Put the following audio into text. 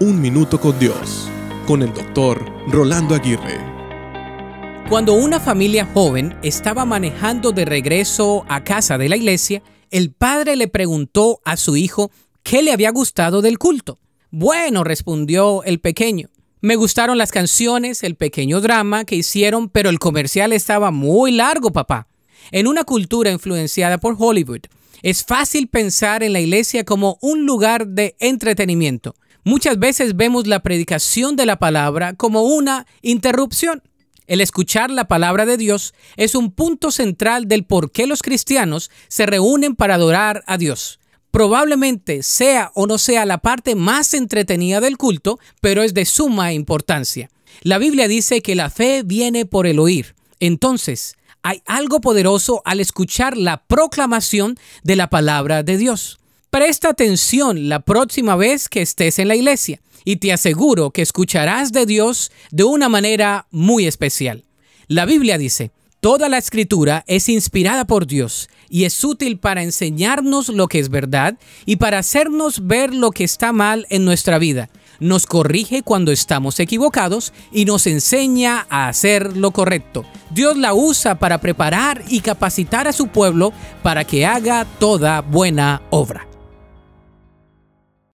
Un Minuto con Dios, con el doctor Rolando Aguirre. Cuando una familia joven estaba manejando de regreso a casa de la iglesia, el padre le preguntó a su hijo qué le había gustado del culto. Bueno, respondió el pequeño. Me gustaron las canciones, el pequeño drama que hicieron, pero el comercial estaba muy largo, papá. En una cultura influenciada por Hollywood, es fácil pensar en la iglesia como un lugar de entretenimiento. Muchas veces vemos la predicación de la palabra como una interrupción. El escuchar la palabra de Dios es un punto central del por qué los cristianos se reúnen para adorar a Dios. Probablemente sea o no sea la parte más entretenida del culto, pero es de suma importancia. La Biblia dice que la fe viene por el oír. Entonces, hay algo poderoso al escuchar la proclamación de la palabra de Dios. Presta atención la próxima vez que estés en la iglesia y te aseguro que escucharás de Dios de una manera muy especial. La Biblia dice, Toda la escritura es inspirada por Dios y es útil para enseñarnos lo que es verdad y para hacernos ver lo que está mal en nuestra vida. Nos corrige cuando estamos equivocados y nos enseña a hacer lo correcto. Dios la usa para preparar y capacitar a su pueblo para que haga toda buena obra.